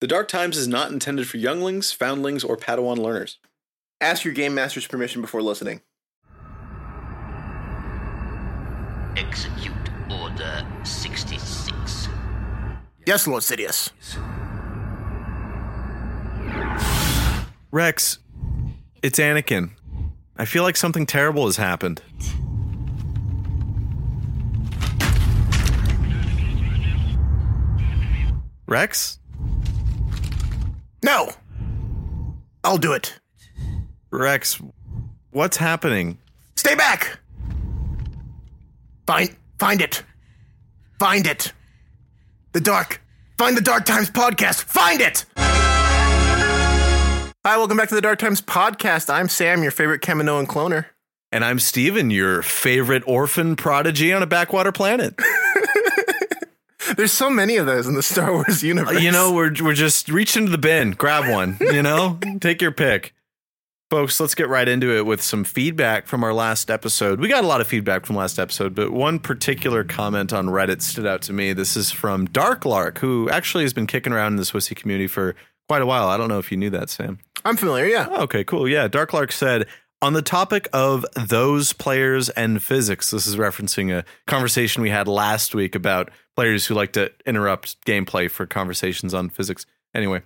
The Dark Times is not intended for younglings, foundlings, or Padawan learners. Ask your game master's permission before listening. Execute Order 66. Yes, Lord Sidious. Rex, it's Anakin. I feel like something terrible has happened. Rex? No! I'll do it. Rex, what's happening? Stay back! Find find it. Find it. The Dark. Find the Dark Times podcast. Find it! Hi, welcome back to the Dark Times podcast. I'm Sam, your favorite Kaminoan cloner. And I'm Steven, your favorite orphan prodigy on a backwater planet. There's so many of those in the Star Wars universe. You know, we're we're just reach into the bin, grab one, you know? Take your pick. Folks, let's get right into it with some feedback from our last episode. We got a lot of feedback from last episode, but one particular comment on Reddit stood out to me. This is from Darklark, who actually has been kicking around in the Swissy community for quite a while. I don't know if you knew that, Sam. I'm familiar, yeah. Oh, okay, cool. Yeah, Darklark said on the topic of those players and physics. This is referencing a conversation we had last week about players who like to interrupt gameplay for conversations on physics. Anyway,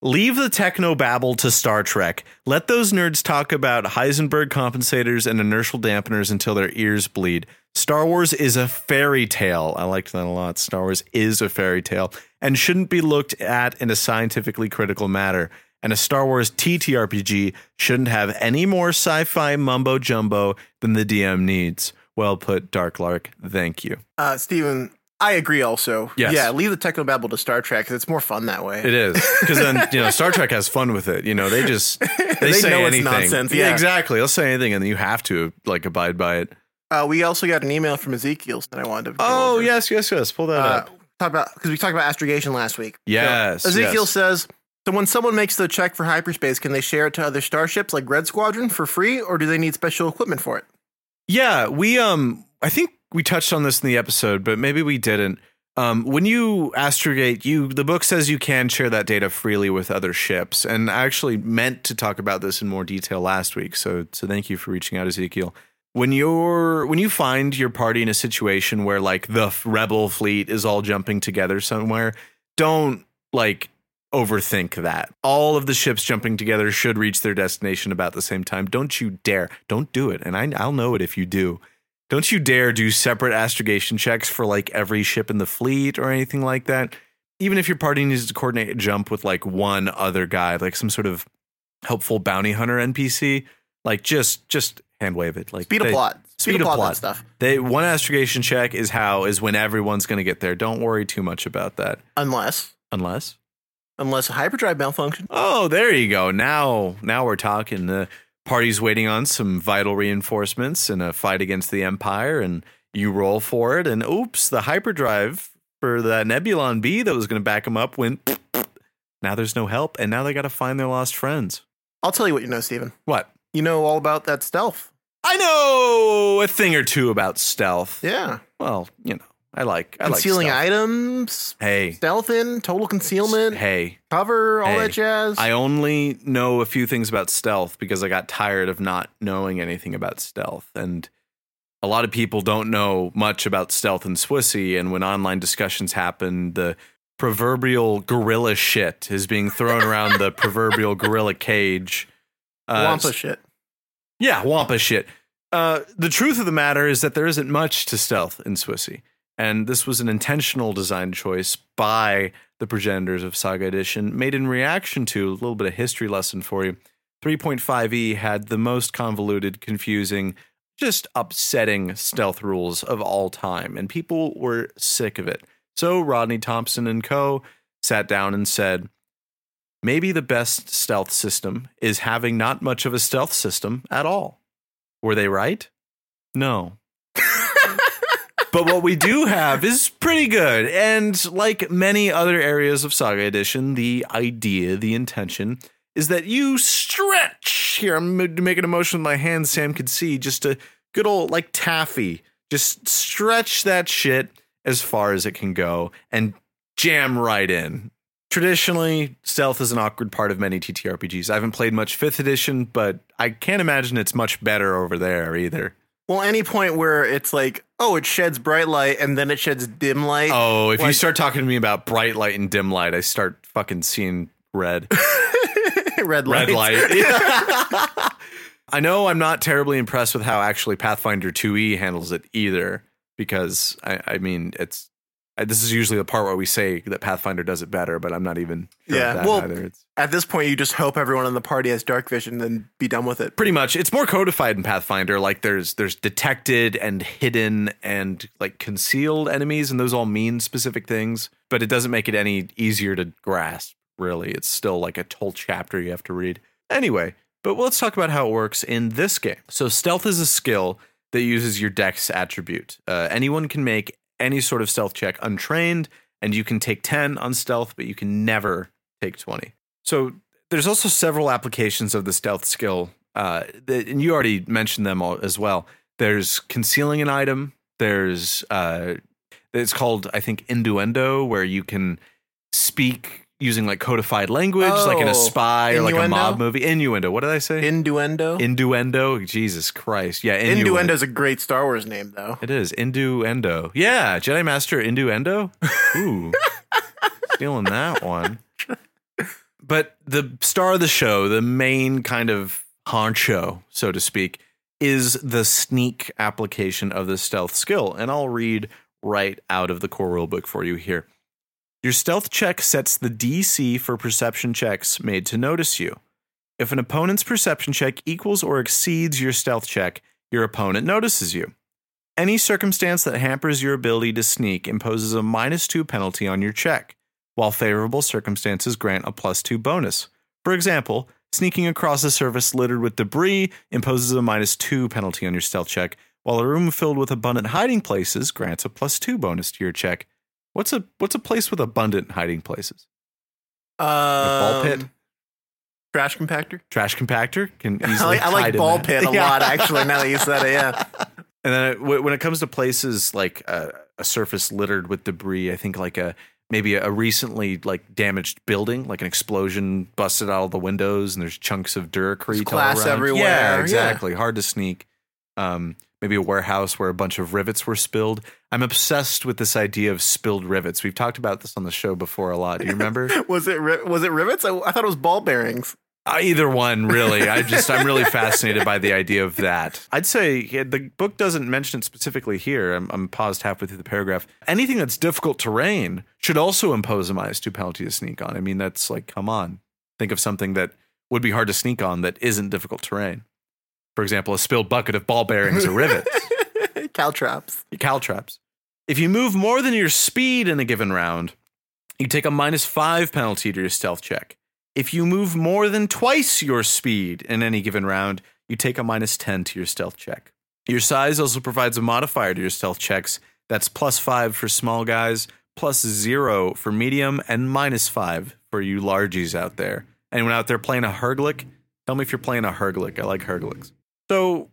leave the techno babble to Star Trek. Let those nerds talk about Heisenberg compensators and inertial dampeners until their ears bleed. Star Wars is a fairy tale. I liked that a lot. Star Wars is a fairy tale and shouldn't be looked at in a scientifically critical matter and a Star Wars TTRPG shouldn't have any more sci fi mumbo jumbo than the DM needs. Well put, Dark Lark. Thank you. Uh, Steven, I agree also. Yes. Yeah, leave the technobabble to Star Trek 'cause it's more fun that way. It is because then you know Star Trek has fun with it. You know they just they, They say know it's anything. nonsense, yeah. exactly. They'll say anything, and then you have to like abide by it. Uh, we also got an email from Ezekiel that I wanted to Oh over. yes, yes, yes. Pull that Uh, up. talk about because we talked about astrogation last week. Yes, So Ezekiel yes. says, so when someone makes the check for hyperspace, can they share it to other starships like Red Squadron for free, or do they need special equipment for it? Yeah, we um I think we touched on this in the episode, but maybe we didn't. Um, when you astrogate, you the book says you can share that data freely with other ships, and I actually meant to talk about this in more detail last week. So, so thank you for reaching out, Ezekiel. When you're when you find your party in a situation where like the rebel fleet is all jumping together somewhere, don't like overthink that. All of the ships jumping together should reach their destination about the same time. Don't you dare. Don't do it. And I, I'll know it if you do. Don't you dare do separate astrogation checks for like every ship in the fleet or anything like that. Even if your party needs to coordinate a jump with like one other guy, like some sort of helpful bounty hunter NPC, like just just hand wave it. Like Speed of plot. Speed, of plot, plot stuff. They one astrogation check is how is when everyone's going to get there. Don't worry too much about that. Unless, Unless unless a hyperdrive malfunction. Oh, there you go. Now, now we're talking. The party's waiting on some vital reinforcements in a fight against the Empire, and you roll for it, and oops, the hyperdrive for that Nebulon B that was going to back them up went. Now there's no help, and now they got to find their lost friends. I'll tell you what you know, Steven. What? You know all about that stealth. I know a thing or two about stealth. Yeah. Well, you know, I like I Concealing like items, Hey, stealth in, total concealment, hey. cover, all Hey. that jazz. I only know a few things about stealth because I got tired of not knowing anything about stealth. And a lot of people don't know much about stealth in Swissy. And when online discussions happen, the proverbial gorilla shit is being thrown around the proverbial gorilla cage. Uh, Wampa shit. yeah, Wampa shit. Uh, the truth of the matter is that there isn't much to stealth in Swissy. And this was an intentional design choice by the progenitors of Saga Edition, made in reaction to a little bit of history lesson for you. 3.5e had the most convoluted, confusing, just upsetting stealth rules of all time, and people were sick of it. So Rodney Thompson and co. sat down and said, maybe the best stealth system is having not much of a stealth system at all. Were they right? No. but what we do have is pretty good. And like many other areas of Saga Edition, the idea, the intention is that you stretch. Here, I'm making a motion with my hands Sam could see. Just a good old like taffy. Just stretch that shit as far as it can go and jam right in. traditionally, stealth is an awkward part of many TTRPGs. I haven't played much fifth edition, but I can't imagine it's much better over there either. Well, any point where it's like, oh, it sheds bright light and then it sheds dim light. Oh, if you start talking to me about bright light and dim light, I start fucking seeing red. red light. red light. I know I'm not terribly impressed with how actually Pathfinder 2e handles it either, because I, I mean, it's this is usually the part where we say that Pathfinder does it better, but I'm not even sure Yeah, that well- either. It's At this point, you just hope everyone in the party has dark vision, and be done with it. pretty much it's more codified in Pathfinder. Like there's there's detected and hidden and like concealed enemies, and those all mean specific things, but it doesn't make it any easier to grasp. Really, it's still like a whole chapter you have to read. Anyway, but let's talk about how it works in this game. So stealth is a skill that uses your dex attribute. Uh, anyone can make any sort of stealth check untrained, and you can take 10 on stealth, but you can never take 20. So there's also several applications of the stealth skill, uh, and you already mentioned them all as well. There's concealing an item. There's uh, it's called I think innuendo, where you can speak using like codified language, like in a Oh, spy or like a mob movie. Innuendo. What did I say? Innuendo. Innuendo. Jesus Christ. Yeah. Innuendo is a great Star Wars name, though. It is Innuendo. Yeah, Jedi Master Innuendo. Ooh, stealing that one. But the star of the show, the main kind of honcho, so to speak, is the sneak application of the stealth skill, and I'll read right out of the core rulebook for you here. Your stealth check sets the DC for perception checks made to notice you. If an opponent's perception check equals or exceeds your stealth check, your opponent notices you. Any circumstance that hampers your ability to sneak imposes a minus two penalty on your check, while favorable circumstances grant a plus two bonus. For example, sneaking across a surface littered with debris imposes a minus two penalty on your stealth check, while a room filled with abundant hiding places grants a plus two bonus to your check. What's a what's a place with abundant hiding places? Um, ball pit? Trash compactor. Trash compactor can easily I like ball pit a Yeah. lot, actually. Now that you said it, yeah. And then it, when it comes to places like uh, a surface littered with debris, I think like a maybe a recently like damaged building, like an explosion busted out of the windows, and there's chunks of duracrete glass everywhere, Yeah, yeah. exactly. Hard to sneak. Um, maybe a warehouse where a bunch of rivets were spilled. I'm obsessed with this idea of spilled rivets. We've talked about this on the show before a lot. Do you remember? Was it was it rivets? I, I thought it was ball bearings. Uh, either one, really. I just I'm really fascinated by the idea of that. I'd say yeah, the book doesn't mention it specifically here. I'm, I'm paused halfway through the paragraph. Anything that's difficult terrain should also impose a minus two penalty to sneak on. I mean, that's like, come on. Think of something that would be hard to sneak on that isn't difficult terrain. For example, a spilled bucket of ball bearings or rivets, Caltrops. caltrops. If you move more than your speed in a given round, you take a minus five penalty to your stealth check. If you move more than twice your speed in any given round, you take a minus 10 to your stealth check. Your size also provides a modifier to your stealth checks. That's plus five for small guys, plus zero for medium, and minus five for you largies out there. Anyone out there playing a Herglic? Tell me if you're playing a Herglic. I like Herglics. So,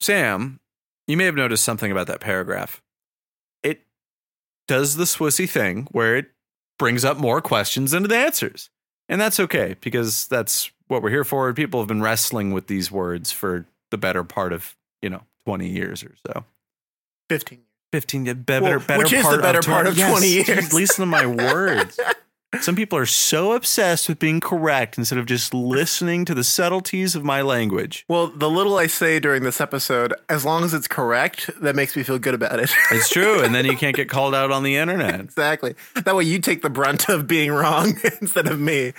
Sam, you may have noticed something about that paragraph. It does the Swissy thing where it brings up more questions than it answers. And that's okay because that's what we're here for. People have been wrestling with these words for the better part of, you know, 20 years or so. 15. 15 better, Well, better which is the better of part of 20 Yes, years. Listen to my words. Some people are so obsessed with being correct instead of just listening to the subtleties of my language. Well, the little I say during this episode, as long as it's correct, that makes me feel good about it. It's true. And then you can't get called out on the internet. exactly. That way you take the brunt of being wrong instead of me.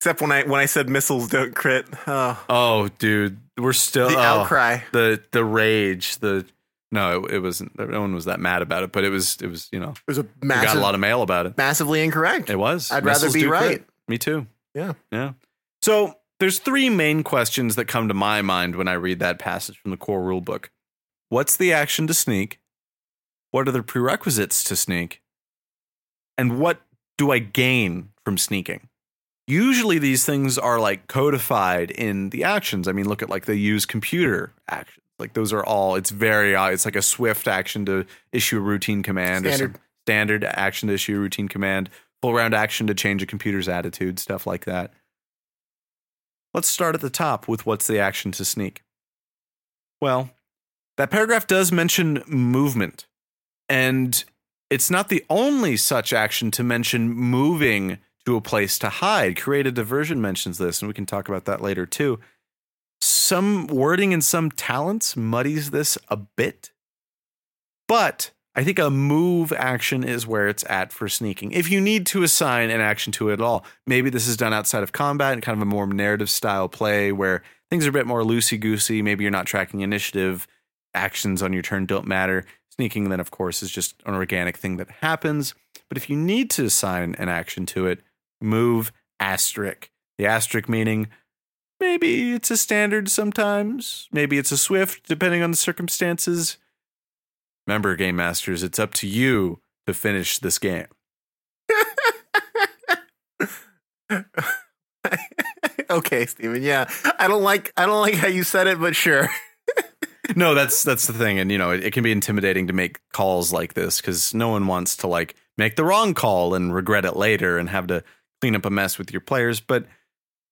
Except when I when I said missiles don't crit. Oh, Oh, dude. We're still the oh, outcry. The the rage, the no, it, it wasn't no one was that mad about it, but it was it was, you know, It was a massive, got a lot of mail about it. massively incorrect. It was. I'd rather be do crit. right. Me too. Yeah. Yeah. So there's three main questions that come to my mind when I read that passage from the core rule book. What's the action to sneak? What are the prerequisites to sneak? And what do I gain from sneaking? Usually these things are like codified in the actions. I mean, look at like the use computer actions. Like those are all it's very uh, it's like a swift action to issue a routine command or Standard. some standard action to issue a routine command full round action to change a computer's attitude, stuff like that. Let's start at the top with what's the action to sneak. Well, that paragraph does mention movement, and it's not the only such action to mention moving to a place to hide. Create a Diversion mentions this, and we can talk about that later too. Some wording and some talents muddies this a bit, but I think a move action is where it's at for sneaking. If you need to assign an action to it at all, maybe this is done outside of combat and kind of a more narrative style play where things are a bit more loosey goosey. Maybe you're not tracking initiative, actions on your turn don't matter. Sneaking, then, of course, is just an organic thing that happens. But if you need to assign an action to it, move asterisk. The asterisk meaning maybe it's a standard sometimes, maybe it's a swift, depending on the circumstances. Remember, Game Masters, it's up to you to finish this game. okay, Steven. Yeah, I don't like I don't like how you said it, but sure. no, that's that's the thing, and you know it, it can be intimidating to make calls like this because no one wants to like make the wrong call and regret it later and have to clean up a mess with your players. But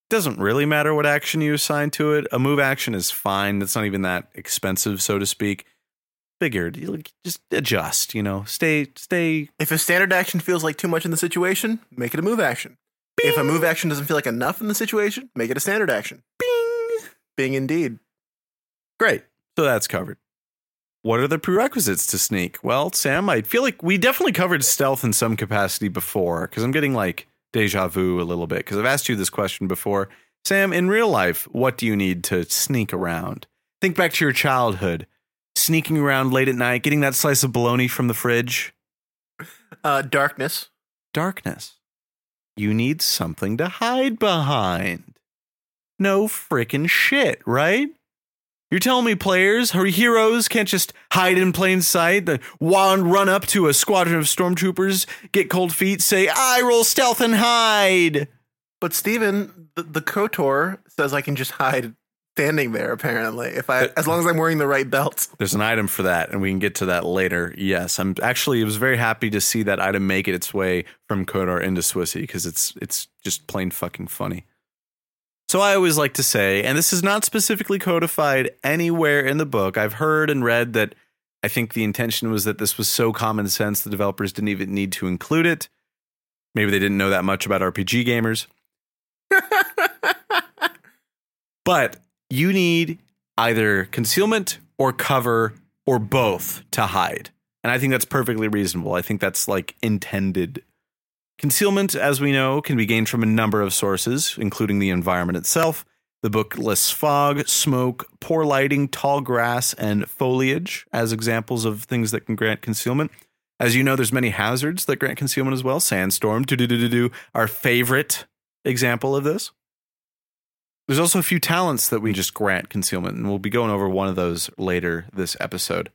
doesn't really matter what action you assign to it. A move action is fine. It's not even that expensive, so to speak. Figured, you just adjust. You know, stay stay. If a standard action feels like too much in the situation, make it a move action. If a move action doesn't feel like enough in the situation, make it a standard action. Bing. Bing indeed. Great. So that's covered. What are the prerequisites to sneak? Well, Sam, I feel like we definitely covered stealth in some capacity before because I'm getting like deja vu a little bit because I've asked you this question before. Sam, in real life, what do you need to sneak around? Think back to your childhood, sneaking around late at night, getting that slice of bologna from the fridge. Uh, darkness. Darkness. You need something to hide behind. No frickin' shit, right? You're telling me players, or heroes, can't just hide in plain sight, the wand run up to a squadron of stormtroopers, get cold feet, say, I roll stealth and hide. But Steven, the, the Kotor says I can just hide standing there, apparently, if I as long as I'm wearing the right belt. There's an item for that, and we can get to that later. Yes, I'm actually I was very happy to see that item make it its way from Kotor into Swissy because it's it's just plain fucking funny. So I always like to say, and this is not specifically codified anywhere in the book. I've heard and read that I think the intention was that this was so common sense the developers didn't even need to include it. Maybe they didn't know that much about RPG gamers. but you need either concealment or cover or both to hide. And I think that's perfectly reasonable. I think that's like intended. Concealment, as we know, can be gained from a number of sources, including the environment itself. The book lists fog, smoke, poor lighting, tall grass, and foliage as examples of things that can grant concealment. As you know, there's many hazards that grant concealment as well. Sandstorm, do our favorite example of this. There's also a few talents that we just grant concealment, and we'll be going over one of those later this episode.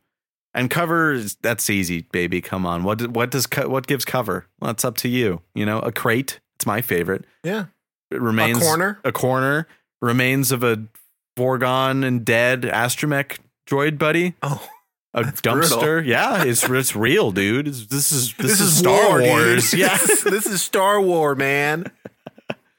And cover, that's easy, baby. Come on, what what does what gives cover? Well, it's up to you. You know, a crate. It's my favorite. Yeah, it remains a corner. A corner remains of a foregone and dead astromech droid buddy. Oh, a dumpster. brutal. Yeah, it's it's real, dude. It's, this is this, this, is, is Star war. Wars. Yeah, this is Star War, man.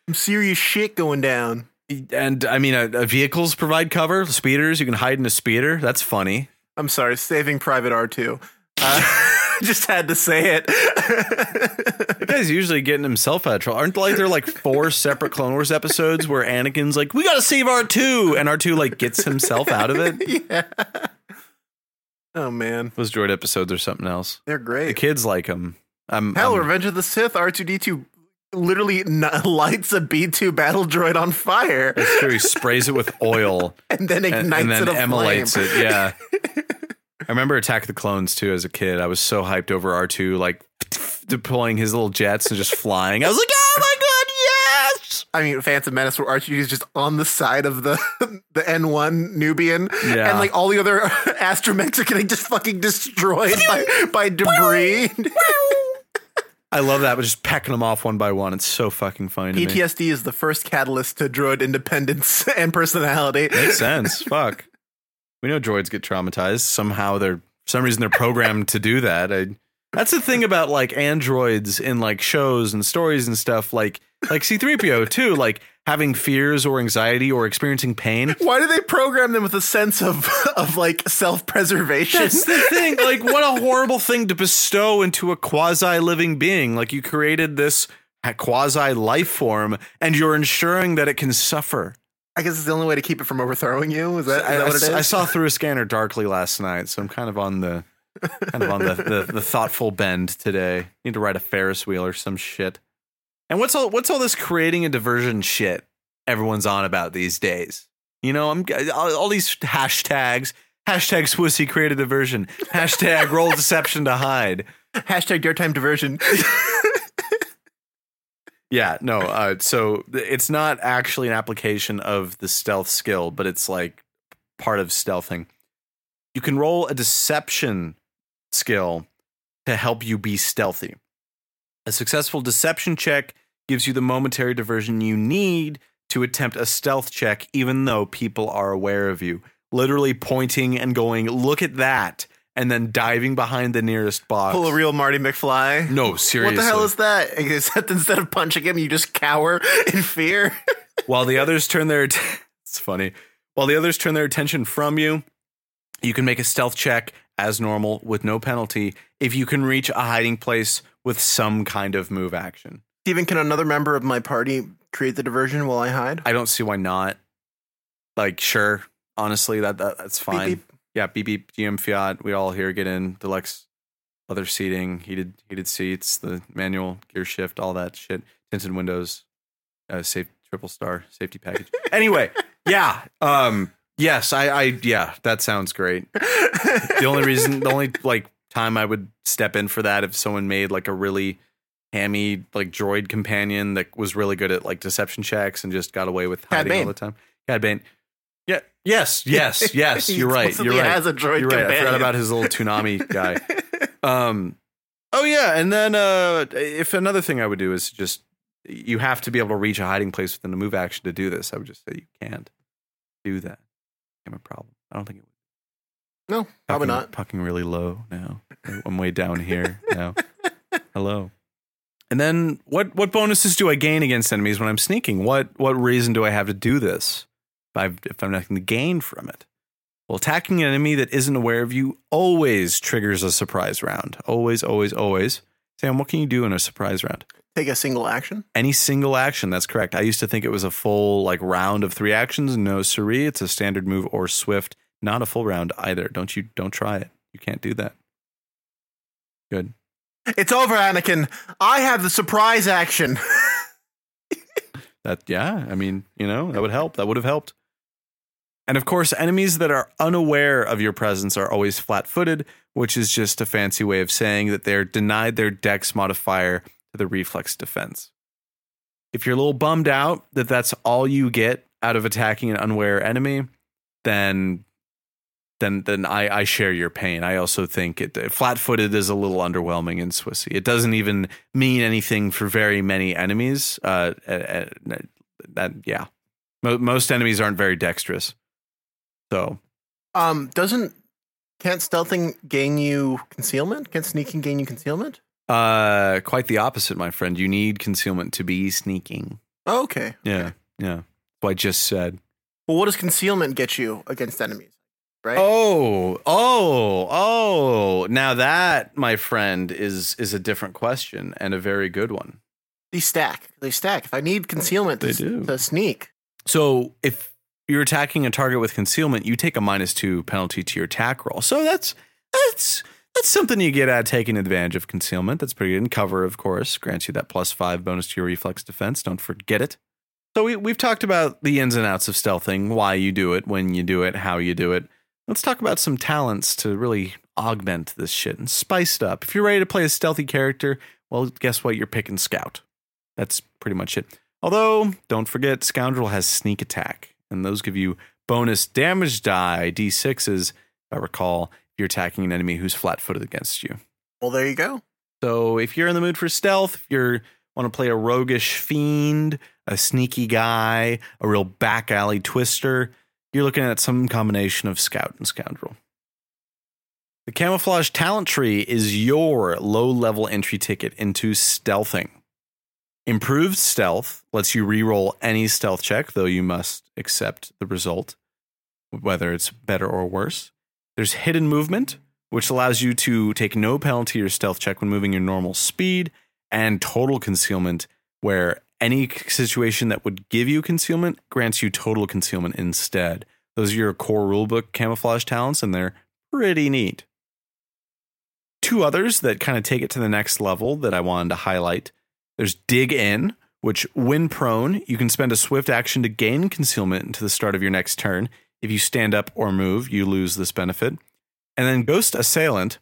Some serious shit going down. and I mean, uh, uh, vehicles provide cover. Speeders, you can hide in a speeder. That's funny. I'm sorry, Saving Private R2. Uh, just had to say it. The guy's usually getting himself out of trouble. Aren't like there like four separate Clone Wars episodes where Anakin's like, "We got to save R 2 and R two like gets himself out of it. yeah. Oh man, Those droid episodes are something else. they're great. The kids like them. I'm, Hell, I'm- Revenge of the Sith R2D2 literally n- lights a B2 battle droid on fire It's true. He sprays it with oil and then and, ignites and then it emulates flame. it. Yeah. I remember Attack of the Clones too as a kid. I was so hyped over R2, like deploying his little jets and just flying. I was like, oh my god, yes! I mean, Phantom Menace where R2D2 is just on the side of the the N1 Nubian, Yeah. and like all the other astromechs are getting just fucking destroyed by, by debris. I love that, but just pecking them off one by one. It's so fucking funny. PTSD is the first catalyst to droid independence and personality. Makes sense. Fuck. We know droids get traumatized. Somehow they're for some reason they're programmed to do that. I That's the thing about like androids in like shows and stories and stuff like like C3PO too, like having fears or anxiety or experiencing pain. Why do they program them with a sense of of like self preservation? That's the thing. Like, what a horrible thing to bestow into a quasi living being. Like, you created this quasi life form and you're ensuring that it can suffer. I guess it's the only way to keep it from overthrowing you. Is that, is I, that what it is? I saw through a scanner darkly last night, so I'm kind of on the kind of on the, the, the thoughtful bend today. Need to ride a Ferris wheel or some shit. And what's all what's all this creating a diversion shit everyone's on about these days? You know, I'm all, all these hashtags. Hashtag Swissy created diversion. Hashtag roll deception to hide. Hashtag dare time diversion. Yeah, no. Uh, so it's not actually an application of the stealth skill, but it's like part of stealthing. You can roll a deception skill to help you be stealthy. A successful deception check gives you the momentary diversion you need to attempt a stealth check, even though people are aware of you. Literally pointing and going, look at that, and then diving behind the nearest box. Pull a real Marty McFly. no, seriously. What the hell is that? Except instead of punching him, you just cower in fear. while the others turn their att- it's funny while the others turn their attention from you you can make a stealth check as normal with no penalty if you can reach a hiding place with some kind of move action. Steven, can another member of my party create the diversion while I hide? i don't see why not. Like sure. Honestly that, that that's fine. beep. yeah beep beep. Gm fiat we all here get in. Deluxe leather seating heated heated seats the manual gear shift all that shit. Tinted windows uh, safe triple star safety package. Anyway yeah um yes i i yeah that sounds great. The only reason the only like time i would step in for that if someone made like a really hammy like droid companion that was really good at like deception checks and just got away with Cad hiding all the time. Cad bane. Yeah yes yes yes you're right you're right. has a droid you're right i forgot about his little toonami guy. Um oh yeah and then uh if another thing i would do is just you have to be able to reach a hiding place within a move action to do this. I would just say you can't do that became a problem. I don't think it would. No, probably Pucking- not. Talking really low now. I'm way down here now. Hello. And then what what bonuses do i gain against enemies when i'm sneaking? What what reason do i have to do this if, I've, if i'm nothing to gain from it? Well attacking an enemy that isn't aware of you always triggers a surprise round. Always always always. Sam what can you do in a surprise round Take a single action. any single action that's correct i used to think it was a full like round of three actions no siree it's a standard move or swift not a full round either don't you don't try it you can't do that good It's over, Anakin. I have the surprise action. That yeah, I mean, you know, that would help. That would have helped. And of course, enemies that are unaware of your presence are always flat-footed, which is just a fancy way of saying that they're denied their dex modifier to the reflex defense. If you're a little bummed out that that's all you get out of attacking an unaware enemy, then then then I, I share your pain. I also think it flat-footed is a little underwhelming in Swissy. It doesn't even mean anything for very many enemies. Uh, uh, uh, that yeah, most enemies aren't very dexterous. So Um, doesn't can't stealthing gain you concealment? Can't sneaking gain you concealment? Uh, quite the opposite, my friend. You need concealment to be sneaking. Oh, okay. Yeah, yeah. What I just said. Well, what does concealment get you against enemies? Right. Oh, oh, oh! Now that, my friend, is is a different question and a very good one. They stack. They stack. If I need concealment to, They do. to sneak, So if you're attacking a target with concealment, you take a minus two penalty to your attack roll. So that's that's that's something you get at taking advantage of concealment. That's pretty good. And cover, of course, grants you that plus five bonus to your reflex defense. Don't forget it. So we we've talked about the ins and outs of stealthing, why you do it, when you do it, how you do it. Let's talk about some talents to really augment this shit and spice it up. If you're ready to play a stealthy character, well, guess what? You're picking Scout. That's pretty much it. Although, don't forget, Scoundrel has sneak attack, and those give you bonus damage die, d6s, if I recall, you're attacking an enemy who's flat footed against you. well, there you go. So if you're in the mood for stealth, if you want to play a roguish fiend, a sneaky guy, a real back alley twister, you're looking at some combination of Scout and Scoundrel. The camouflage talent tree is your low level entry ticket into stealthing. Improved stealth lets you reroll any stealth check, though you must accept the result, whether it's better or worse. There's hidden movement, which allows you to take no penalty or stealth check when moving your normal speed, and total concealment, where any situation that would give you concealment grants you total concealment instead. Those are your core rulebook camouflage talents, and they're pretty neat. Two others that kind of take it to the next level that I wanted to highlight. There's Dig In, which, when prone, you can spend a swift action to gain concealment until the start of your next turn. If you stand up or move, you lose this benefit. And then Ghost Assailant.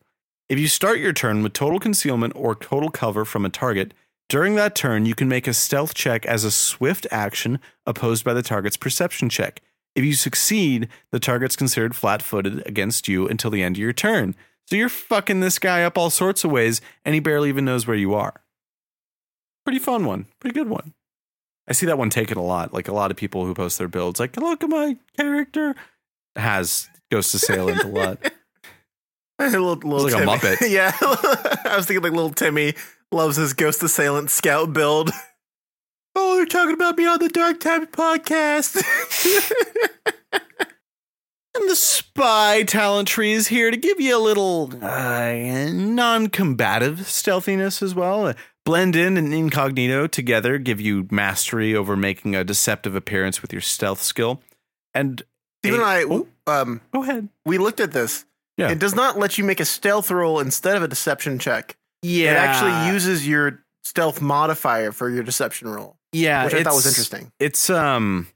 If you start your turn with total concealment or total cover from a target, during that turn, you can make a stealth check as a swift action opposed by the target's perception check. If you succeed, the target's considered flat footed against you until the end of your turn. So you're fucking this guy up all sorts of ways, and he barely even knows where you are. Pretty fun one. Pretty good one. I see that one taken a lot. Like a lot of people who post their builds, like, look at my character, has Ghost Assailant a lot. little, little It's like a Timmy. Muppet. yeah, I was thinking like little Timmy loves his Ghost Assailant Scout build. Oh, they're talking about me on the Dark Time podcast. And the spy talent tree is here to give you a little uh, non combative stealthiness as well. Blend in and incognito together give you mastery over making a deceptive appearance with your stealth skill. And Steve and I, Oh, um, go ahead. we looked at this. Yeah. It does not let you make a stealth roll instead of a deception check. Yeah. It actually uses your stealth modifier for your deception roll, yeah, which I thought was interesting. It's um,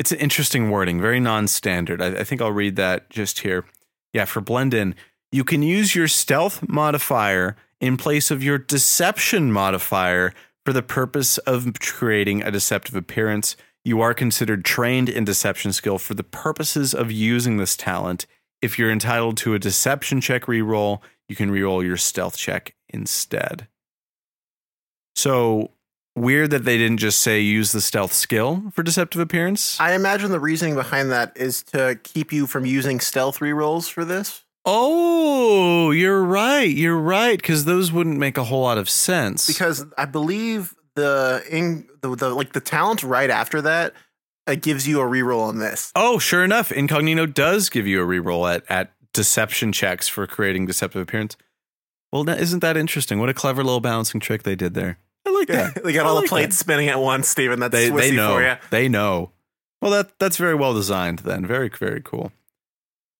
it's an interesting wording, very non-standard. I, I think I'll read that just here. Yeah, for blend in, you can use your stealth modifier in place of your deception modifier for the purpose of creating a deceptive appearance. You are considered trained in deception skill for the purposes of using this talent. If you're entitled to a deception check reroll, you can reroll your stealth check instead. So weird that they didn't just say use the stealth skill for deceptive appearance. I imagine the reasoning behind that is to keep you from using stealth rerolls for this. Oh, you're right. You're right because those wouldn't make a whole lot of sense. because I believe the in the, the like the talent right after that it gives you a reroll on this. oh, sure enough, incognito does give you a reroll at at deception checks for creating deceptive appearance. Well, isn't that interesting? What a clever little balancing trick they did there. I like that. they got I all like the plates that. spinning at once, Stephen. That's They Swissy they know. for you. They know. Well, that that's very well designed. Then very very cool.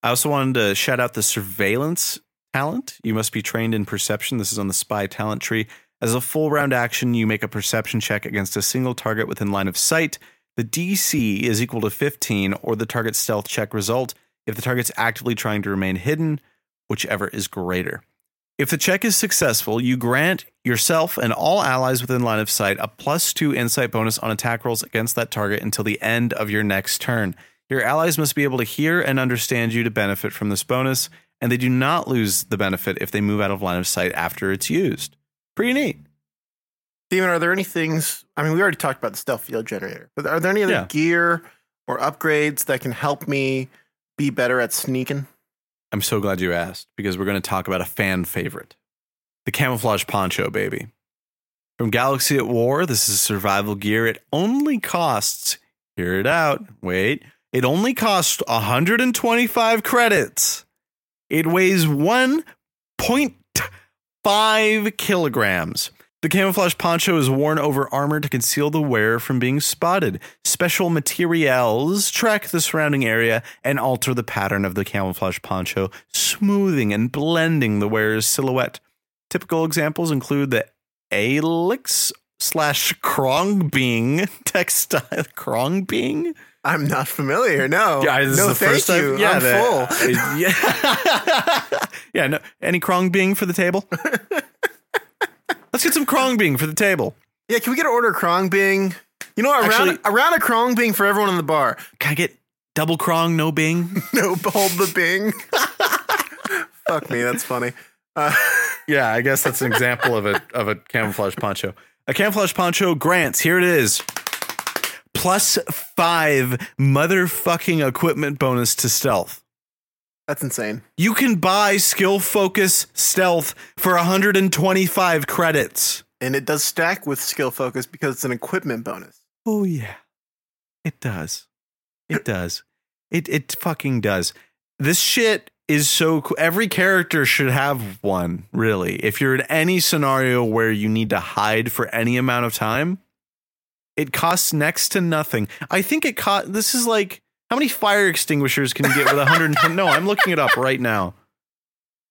I also wanted to shout out the surveillance talent. You must be trained in perception. This is on the spy talent tree. As a full round action, you make a perception check against a single target within line of sight. The DC is equal to 15 or the target's stealth check result if the target's actively trying to remain hidden, whichever is greater. If the check is successful, you grant yourself and all allies within line of sight a plus two insight bonus on attack rolls against that target until the end of your next turn. Your allies must be able to hear and understand you to benefit from this bonus, and they do not lose the benefit if they move out of line of sight after it's used. Pretty neat. Steven, are there any things? I mean, we already talked about the stealth field generator, but are there any other Yeah. gear or upgrades that can help me be better at sneaking? I'm so glad you asked because we're going to talk about a fan favorite the camouflage poncho, baby. From Galaxy at War, this is survival gear. It only costs, hear it out, wait, it only costs 125 credits. It weighs 1.5 kilograms. The camouflage poncho is worn over armor to conceal the wearer from being spotted. Special materials track the surrounding area and alter the pattern of the camouflage poncho, smoothing and blending the wearer's silhouette. Typical examples include the Alix slash Krongbing textile. Krongbing? I'm not familiar. No, Yeah, this no, is the thank first time. you. Yeah, I'm full. yeah, yeah. No, any Krongbing for the table? Let's get some Krongbing for the table. Yeah, can we get an order of Krong Bing? You know, around Actually- around a Krong Bing for everyone in the bar. Can I get double Krong, no Bing? No, hold the Bing. Fuck me, that's funny. Uh, Yeah, I guess that's an example of a of a camouflage poncho. A camouflage poncho grants, here it is. Plus five motherfucking equipment bonus to stealth. That's insane. You can buy skill focus stealth for 125 credits. And it does stack with skill focus because it's an equipment bonus. Oh yeah. It does. It does. It it fucking does. This shit is so cool. Every character should have one, really. If you're in any scenario where you need to hide for any amount of time, it costs next to nothing. I think it cost this is like how many fire extinguishers can you get with 110? no, I'm looking it up right now.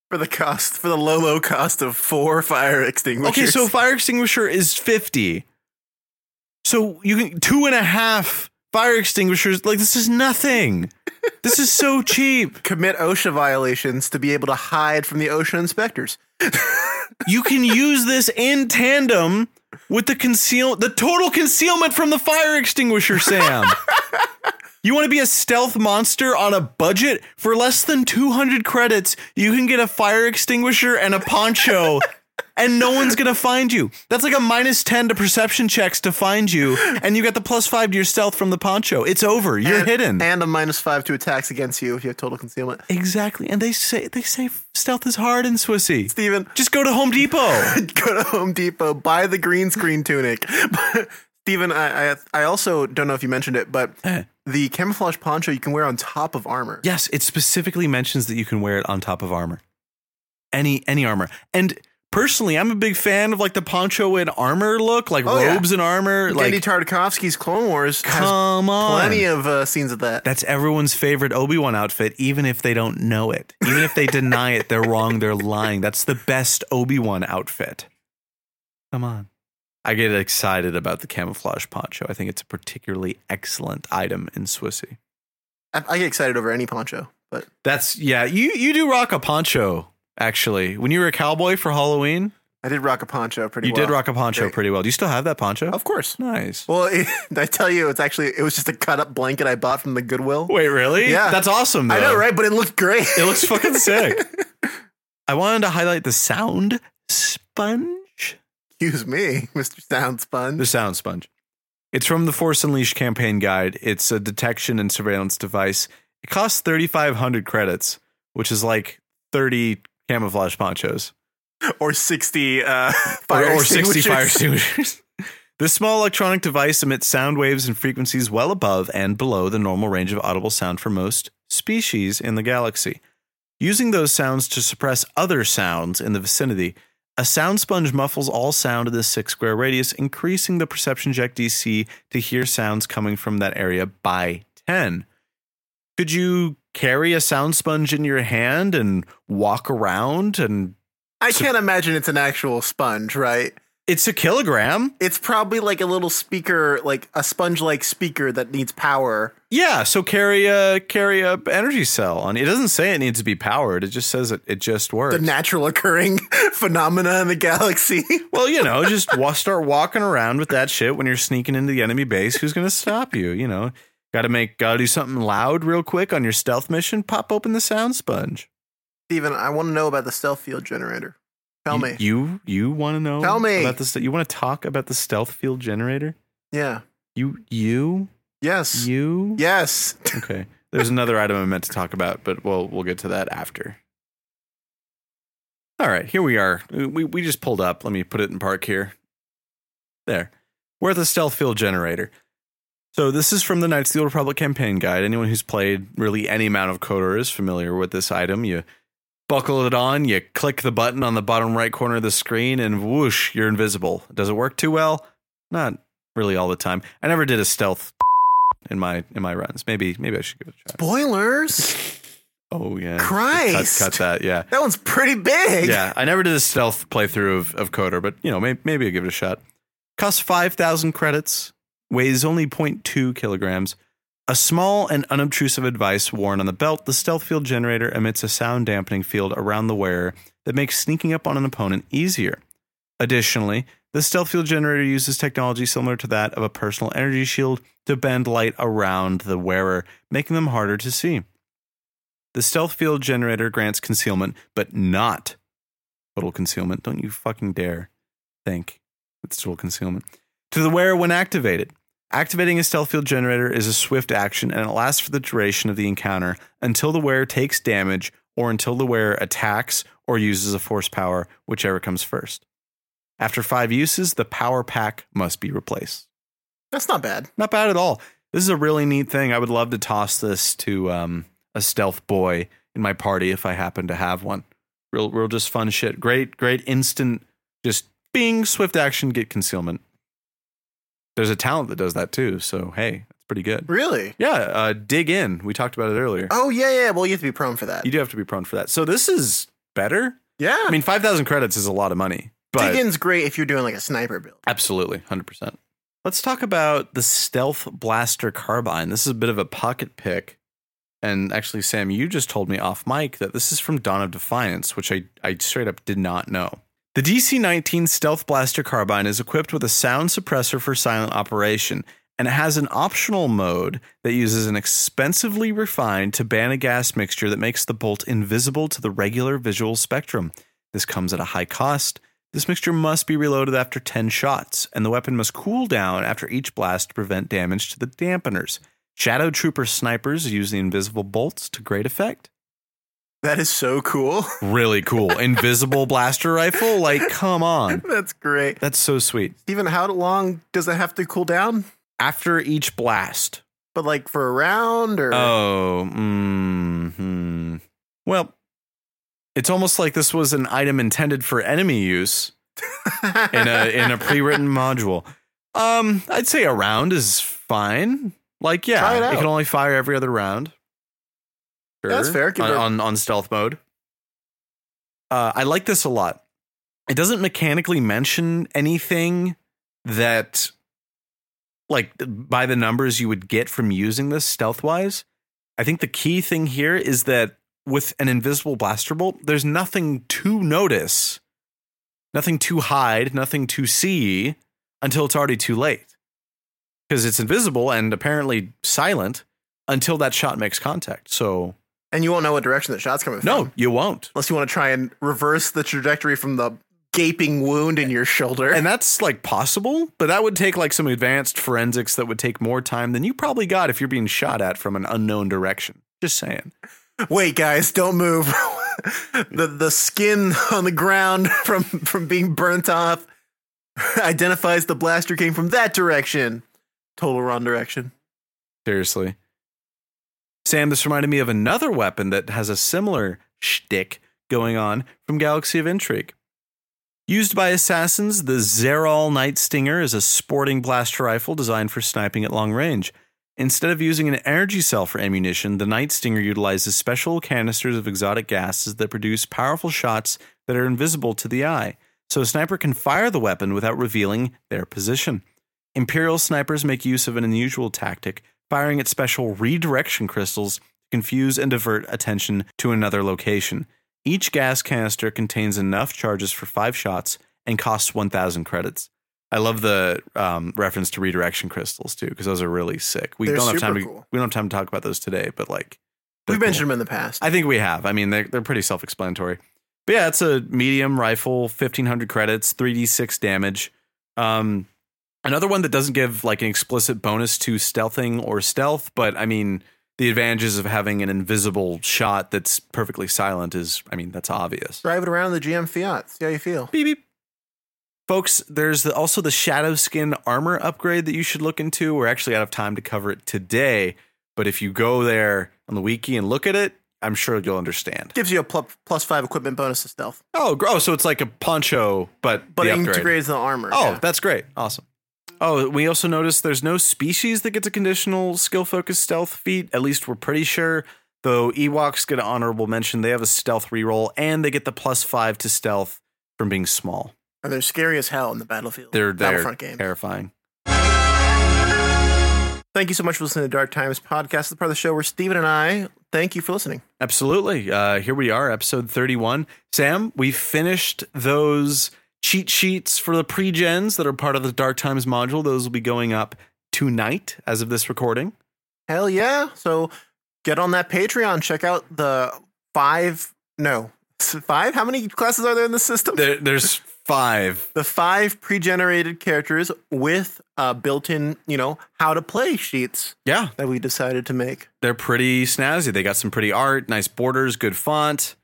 For the cost, for the low, low cost of four fire extinguishers. Okay, so fire extinguisher is 50. So you can two and a half fire extinguishers. Like this is nothing. this is so cheap. commit OSHA violations to be able to hide from the OSHA inspectors. You can use this in tandem with the conceal the total concealment from the fire extinguisher, Sam. You want to be a stealth monster on a budget for less than 200 credits? You can get a fire extinguisher and a poncho and no one's going to find you. That's like a minus 10 to perception checks to find you and you got the plus 5 to your stealth from the poncho. It's over. You're and, hidden. And a minus five to attacks against you if you have total concealment. exactly. And they say they say stealth is hard in Swissy. Steven, Just go to Home Depot. go to Home Depot, buy the green screen tunic. Steven, I, I I also don't know if you mentioned it, but Eh. the camouflage poncho you can wear on top of armor. Yes, it specifically mentions that you can wear it on top of armor. Any any armor. And personally, I'm a big fan of like the poncho and armor look, like Oh, yeah. robes and armor. Genndy Like Tartakovsky's Clone Wars come on. plenty of uh, scenes of that. That's everyone's favorite Obi-Wan outfit, even if they don't know it. Even if they deny it, they're wrong, they're lying. That's the best Obi-Wan outfit. Come on. I get excited about the camouflage poncho. I think it's a particularly excellent item in Swissy. I, I get excited over any poncho, but That's yeah, you you do rock a poncho, actually. When you were a cowboy for Halloween, I did rock a poncho pretty well. you well. did rock a poncho Great. pretty well. Do you still have that poncho? Of course. Nice. Well, it, I tell you, it's actually it was just a cut up blanket I bought from the Goodwill. Wait, really? Yeah. That's awesome. I know, right? But it looked great. It looks fucking sick. I wanted to highlight the sound sponge. Excuse me, Mr. Sound Sponge. The sound sponge. It's from the Force Unleashed campaign guide. It's a detection and surveillance device. It costs 3,500 credits, which is like 30 camouflage ponchos. or 60 uh, fire or 60 fire extinguishers. this small electronic device emits sound waves and frequencies well above and below the normal range of audible sound for most species in the galaxy. Using those sounds to suppress other sounds in the vicinity, a sound sponge muffles all sound in this six square radius, increasing the perception check DC to hear sounds coming from that area by 10. Could you carry a sound sponge in your hand and walk around and I can't imagine it's an actual sponge, right? it's a kilogram? It's probably like a little speaker, like a sponge-like speaker that needs power. Yeah, so carry a carry a energy cell on. It doesn't say it needs to be powered. It just says it it just works. The natural occurring phenomena in the galaxy. well, you know, just start walking around with that shit when you're sneaking into the enemy base. Who's going to stop you? You know, got to make got to do something loud real quick on your stealth mission. Pop open the sound sponge. Steven, I want to know about the stealth field generator. Tell you, me. You you want to know? Tell me. about this. You want to talk about the stealth field generator? yeah. You you Yes. you. Yes. Okay. There's another item I meant to talk about, but we'll we'll get to that after. All right, here we are. We we just pulled up. Let me put it in park here. There. We're at the stealth field generator. So this is from the Knights of the Old Republic campaign guide. Anyone who's played really any amount of Kotor is familiar with this item. You buckle it on, you click the button on the bottom right corner of the screen, and whoosh, you're invisible. Does it work too well? Not really all the time. I never did a stealth in my in my runs. Maybe maybe I should give it a shot. Spoilers. Oh yeah, Christ. cut, cut that. Yeah, That one's pretty big. yeah. I never did a stealth playthrough of of Kotor, but you know maybe maybe I'll give it a shot. Costs five thousand credits. Weighs only 0.2 kilograms. A small and unobtrusive device worn on the belt, the stealth field generator emits a sound dampening field around the wearer that makes sneaking up on an opponent easier. Additionally, the stealth field generator uses technology similar to that of a personal energy shield to bend light around the wearer, making them harder to see. The stealth field generator grants concealment, but not total concealment. Don't you fucking dare think it's total concealment. To the wearer when activated. Activating a stealth field generator is a swift action and it lasts for the duration of the encounter until the wearer takes damage or until the wearer attacks or uses a force power, whichever comes first. After five uses, the power pack must be replaced. That's not bad. Not bad at all. This is a really neat thing. I would love to toss this to um, a stealth boy in my party if I happen to have one. Real, real, just fun shit. Great, great instant, just being swift action, get concealment. There's a talent that does that too. So hey, that's pretty good. Really? Yeah, uh, dig in. We talked about it earlier. Oh yeah, yeah. Well, you have to be prone for that. You do have to be prone for that. So this is better. yeah. I mean, five thousand credits is a lot of money, but Dig in's great if you're doing like a sniper build. Absolutely, 100%. Let's talk about the Stealth Blaster Carbine. This is a bit of a pocket pick. And actually, Sam, you just told me off mic that this is from Dawn of Defiance, which I, I straight up did not know. The DC 19 Stealth Blaster Carbine is equipped with a sound suppressor for silent operation, and it has an optional mode that uses an expensively refined Tibanna gas mixture that makes the bolt invisible to the regular visual spectrum. This comes at a high cost. This mixture must be reloaded after 10 shots, and the weapon must cool down after each blast to prevent damage to the dampeners. Shadow Trooper snipers use the invisible bolts to great effect. That is so cool. Really cool. Invisible blaster rifle? Like, come on. That's great. That's so sweet. Even how long does it have to cool down? After each blast. But like for a round or Oh, mm-hmm. Well, it's almost like this was an item intended for enemy use in a in a pre-written module. Um, I'd say a round is fine. Like, yeah, Try it can only fire every other round. That's fair. On, on on stealth mode. Uh, I like this a lot. It doesn't mechanically mention anything that, like, by the numbers you would get from using this stealth wise. I think the key thing here is that with an invisible blaster bolt, there's nothing to notice, nothing to hide, nothing to see until it's already too late. Because it's invisible and apparently silent until that shot makes contact. So, and you won't know what direction the shot's coming from. no, you won't. Unless you want to try and reverse the trajectory from the gaping wound in your shoulder. And that's like possible, but that would take like some advanced forensics that would take more time than you probably got if you're being shot at from an unknown direction. Just saying. Wait, guys, don't move. the the skin on the ground from from being burnt off identifies the blaster came from that direction. Total wrong direction. Seriously. Sam, this reminded me of another weapon that has a similar shtick going on from Galaxy of Intrigue. Used by assassins, the Xerrol Night Stinger is a sporting blaster rifle designed for sniping at long range. Instead of using an energy cell for ammunition, the Night Stinger utilizes special canisters of exotic gases that produce powerful shots that are invisible to the eye, so a sniper can fire the weapon without revealing their position. Imperial snipers make use of an unusual tactic, firing at special redirection crystals to confuse and divert attention to another location. Each gas canister contains enough charges for five shots and costs 1,000 credits. I love the um, reference to redirection crystals too, because those are really sick. We They're don't have time to cool. we don't have time to talk about those today, but like We've cool. mentioned them in the past. I think we have. I mean, they're they're pretty self explanatory. But yeah, it's a medium rifle, fifteen hundred credits, three d six damage. Um, another one that doesn't give like an explicit bonus to stealthing or stealth, but I mean, the advantages of having an invisible shot that's perfectly silent is, I mean, that's obvious. Drive it around the GM Fiat. See how you feel. Beep beep. Folks, there's the, also the Shadow Skin armor upgrade that you should look into. We're actually out of time to cover it today, but if you go there on the wiki and look at it, I'm sure you'll understand. Gives you a pl- plus five equipment bonus to stealth, Oh, oh, so it's like a poncho, but but it upgrade. integrates the armor. Oh, yeah. that's great. Awesome. Oh, we also noticed there's no species that gets a conditional skill focused stealth feat. At least we're pretty sure. Though Ewoks get an honorable mention. They have a stealth reroll and they get the plus five to stealth from being small. and they're scary as hell in the battlefield. They're, they're Battlefront terrifying. Thank you so much for listening to Dark Times podcast, the part of the show where Steven and I thank you for listening. Absolutely. Uh, here we are, episode 31. Sam, we finished those cheat sheets for the pre-gens that are part of the Dark Times module. Those will be going up tonight as of this recording. Hell yeah! So get on that Patreon. Check out the five. No, five. How many classes are there in the system? There, there's Five. the five pre-generated characters with uh, built-in, you know, how to play sheets Yeah, that we decided to make. they're pretty snazzy. They got some pretty art, nice borders, good font.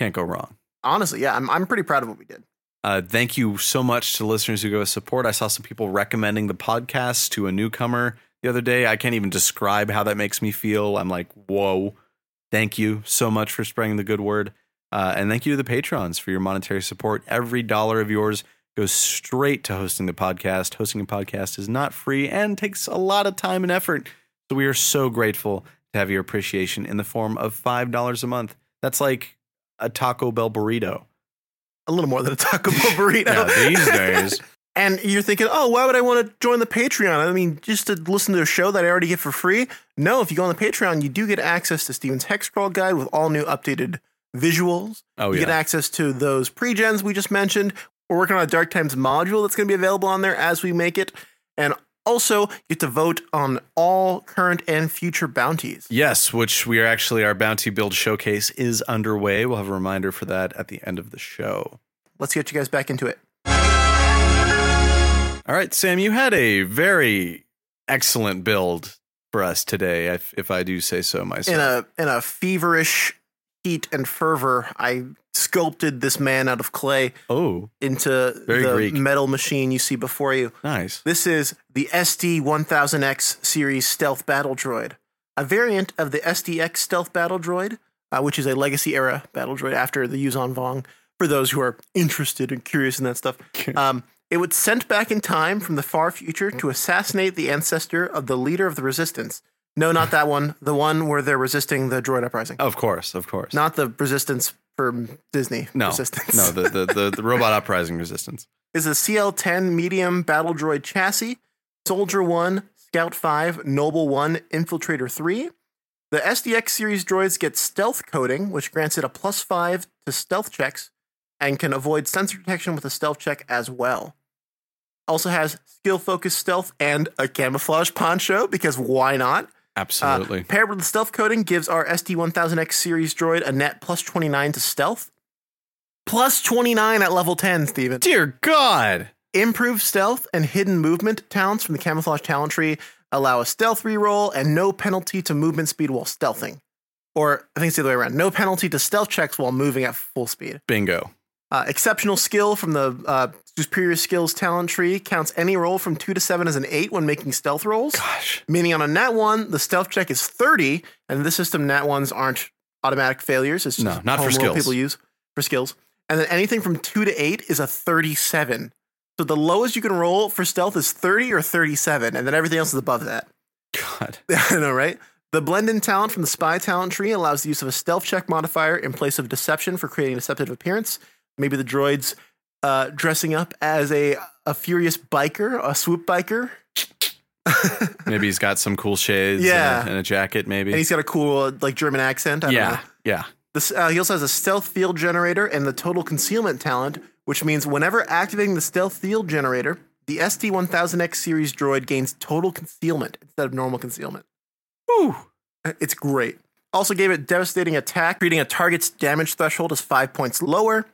Can't go wrong. Honestly, yeah, I'm I'm pretty proud of what we did. Uh, thank you so much to listeners who give us support. I saw some people recommending the podcast to a newcomer the other day. I can't even describe how that makes me feel. I'm like, whoa. Thank you so much for spreading the good word. Uh, and thank you to the patrons for your monetary support. Every dollar of yours goes straight to hosting the podcast. Hosting a podcast is not free and takes a lot of time and effort. So we are so grateful to have your appreciation in the form of $5 a month. That's like a Taco Bell burrito. A little more than a Taco Bell burrito. Yeah, these days. And you're thinking, oh, why would I want to join the Patreon? I mean, just to listen to a show that I already get for free? No, if you go on the Patreon, you do get access to Steven's Hex Crawl Guide with all new updated visuals. Oh, you yeah. get access to those pre-gens we just mentioned. We're working on a Dark Times module that's going to be available on there as we make it. And also, you get to vote on all current and future bounties. Yes, which we are actually, our bounty build showcase is underway. We'll have a reminder for that at the end of the show. Let's get you guys back into it. All right, Sam, you had a very excellent build for us today, if, if I do say so myself. In a in a feverish heat and fervor, I sculpted this man out of clay oh, into Very the Greek. metal machine you see before you. nice. This is the SD-1000X series stealth battle droid, a variant of the SDX stealth battle droid, uh, which is a legacy era battle droid after the Yuuzhan Vong. For those who are interested and curious in that stuff, um, it was sent back in time from the far future to assassinate the ancestor of the leader of the resistance. No, not that one. The one where they're resisting the droid uprising, Of course, of course. not the resistance from Disney. no, resistance. no, the, the, the, the robot uprising resistance. is a CL10 medium battle droid chassis, Soldier 1, Scout 5, Noble 1, Infiltrator 3. The SDX series droids get stealth coding, which grants it a plus 5 to stealth checks and can avoid sensor detection with a stealth check as well. Also has skill focused stealth and a camouflage poncho because why not? Uh, Absolutely. paired with the stealth coding gives our SD1000X series droid a net plus 29 to stealth. Plus 29 at level 10, Steven. Dear God. Improved stealth and hidden movement talents from the camouflage talent tree allow a stealth reroll and no penalty to movement speed while stealthing. Or I think it's the other way around. No penalty to stealth checks while moving at full speed. Bingo. Uh, exceptional skill from the uh, superior skills talent tree counts any roll from two to seven as an eight when making stealth rolls. Gosh. Meaning on a nat one, the stealth check is 30, and this system, nat ones aren't automatic failures. It's just No, not for skills. people use for skills. And then anything from two to eight is a 37. So the lowest you can roll for stealth is 30 or 37, and then everything else is above that. God. I know, right? The blend in talent from the spy talent tree allows the use of a stealth check modifier in place of deception for creating a deceptive appearance. Maybe the droid's uh, dressing up as a, a furious biker, a swoop biker, Maybe he's got some cool shades Yeah. and, a, and a jacket, maybe. and he's got a cool uh, like German accent. I don't know. yeah. Yeah. This, uh, he also has a stealth field generator and the total concealment talent, which means whenever activating the stealth field generator, the SD1000X series droid gains total concealment instead of normal concealment. Whew. It's great. Also gave it devastating attack, treating a target's damage threshold as five points lower.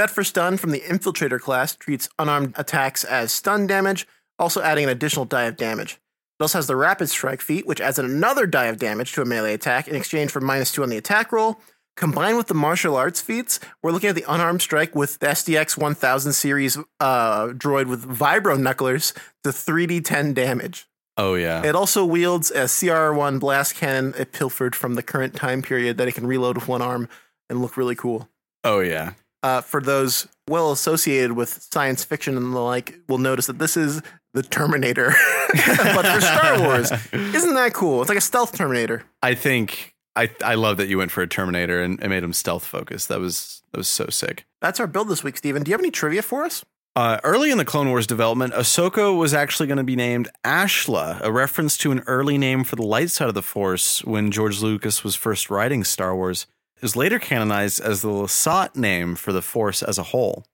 Set for stun from the infiltrator class treats unarmed attacks as stun damage, also adding an additional die of damage. It also has the rapid strike feat, which adds another die of damage to a melee attack in exchange for minus two on the attack roll. Combined with the martial arts feats, we're looking at the unarmed strike with the SDX 1000 series uh, droid with vibro knucklers to 3d10 damage. Oh, yeah. It also wields a CR1 blast cannon it pilfered from the current time period that it can reload with one arm and look really cool. oh, yeah. Uh, for those well associated with science fiction and the like, will notice that this is the Terminator, but for Star Wars. Isn't that cool? It's like a stealth Terminator. I think I I love that you went for a Terminator and, and made him stealth focused. That was that was so sick. That's our build this week, Steven. Do you have any trivia for us? Uh, early in the Clone Wars development, Ahsoka was actually going to be named Ashla, a reference to an early name for the light side of the Force when George Lucas was first writing Star Wars. Was later canonized as the Lasat name for the Force as a whole.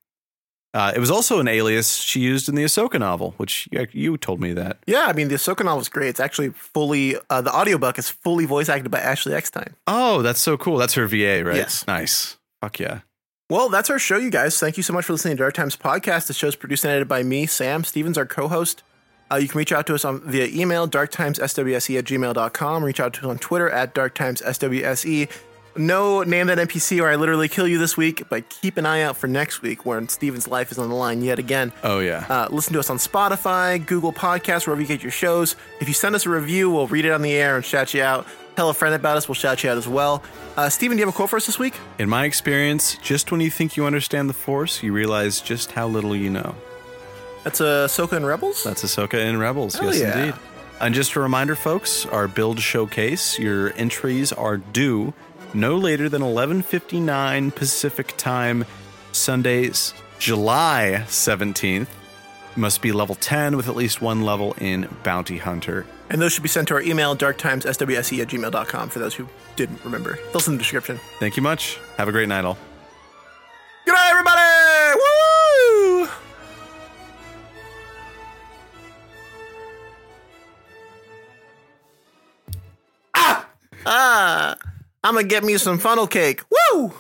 Uh, it was also an alias she used in the Ahsoka novel, which you, you told me that. Yeah, I mean, the Ahsoka novel is great. It's actually fully, uh, the audiobook is fully voice acted by Ashley Eckstein. Oh, that's so cool. That's her VA, right? Yes. Nice. Fuck yeah. Well, that's our show, you guys. Thank you so much for listening to Dark Times Podcast. The show is produced and edited by me, Sam. Stevens, our co host. Uh, you can reach out to us on via email, darktimesswse at gmail.com. Reach out to us on Twitter at darktimesswse. No name that NPC or I literally kill you this week, but keep an eye out for next week when Steven's life is on the line yet again. Oh yeah. Uh, listen to us on Spotify, Google Podcasts, wherever you get your shows. If you send us a review, we'll read it on the air and shout you out. Tell a friend about us, we'll shout you out as well. Uh, Steven, do you have a quote for us this week? In my experience, just when you think you understand the Force, you realize just how little you know. That's Ahsoka and Rebels? That's Ahsoka and Rebels. Hell yes, yeah. indeed. And just a reminder, folks, our build showcase, your entries are due no later than 11:59 Pacific time, Sundays, July 17th. Must be level 10 with at least one level in Bounty Hunter. And those should be sent to our email, darktimesswse at gmail.com, for those who didn't remember. Those in the description. Thank you much. Have a great night, all. Good night, everybody! Woo! Ah! Ah! I'm gonna get me some funnel cake. Woo!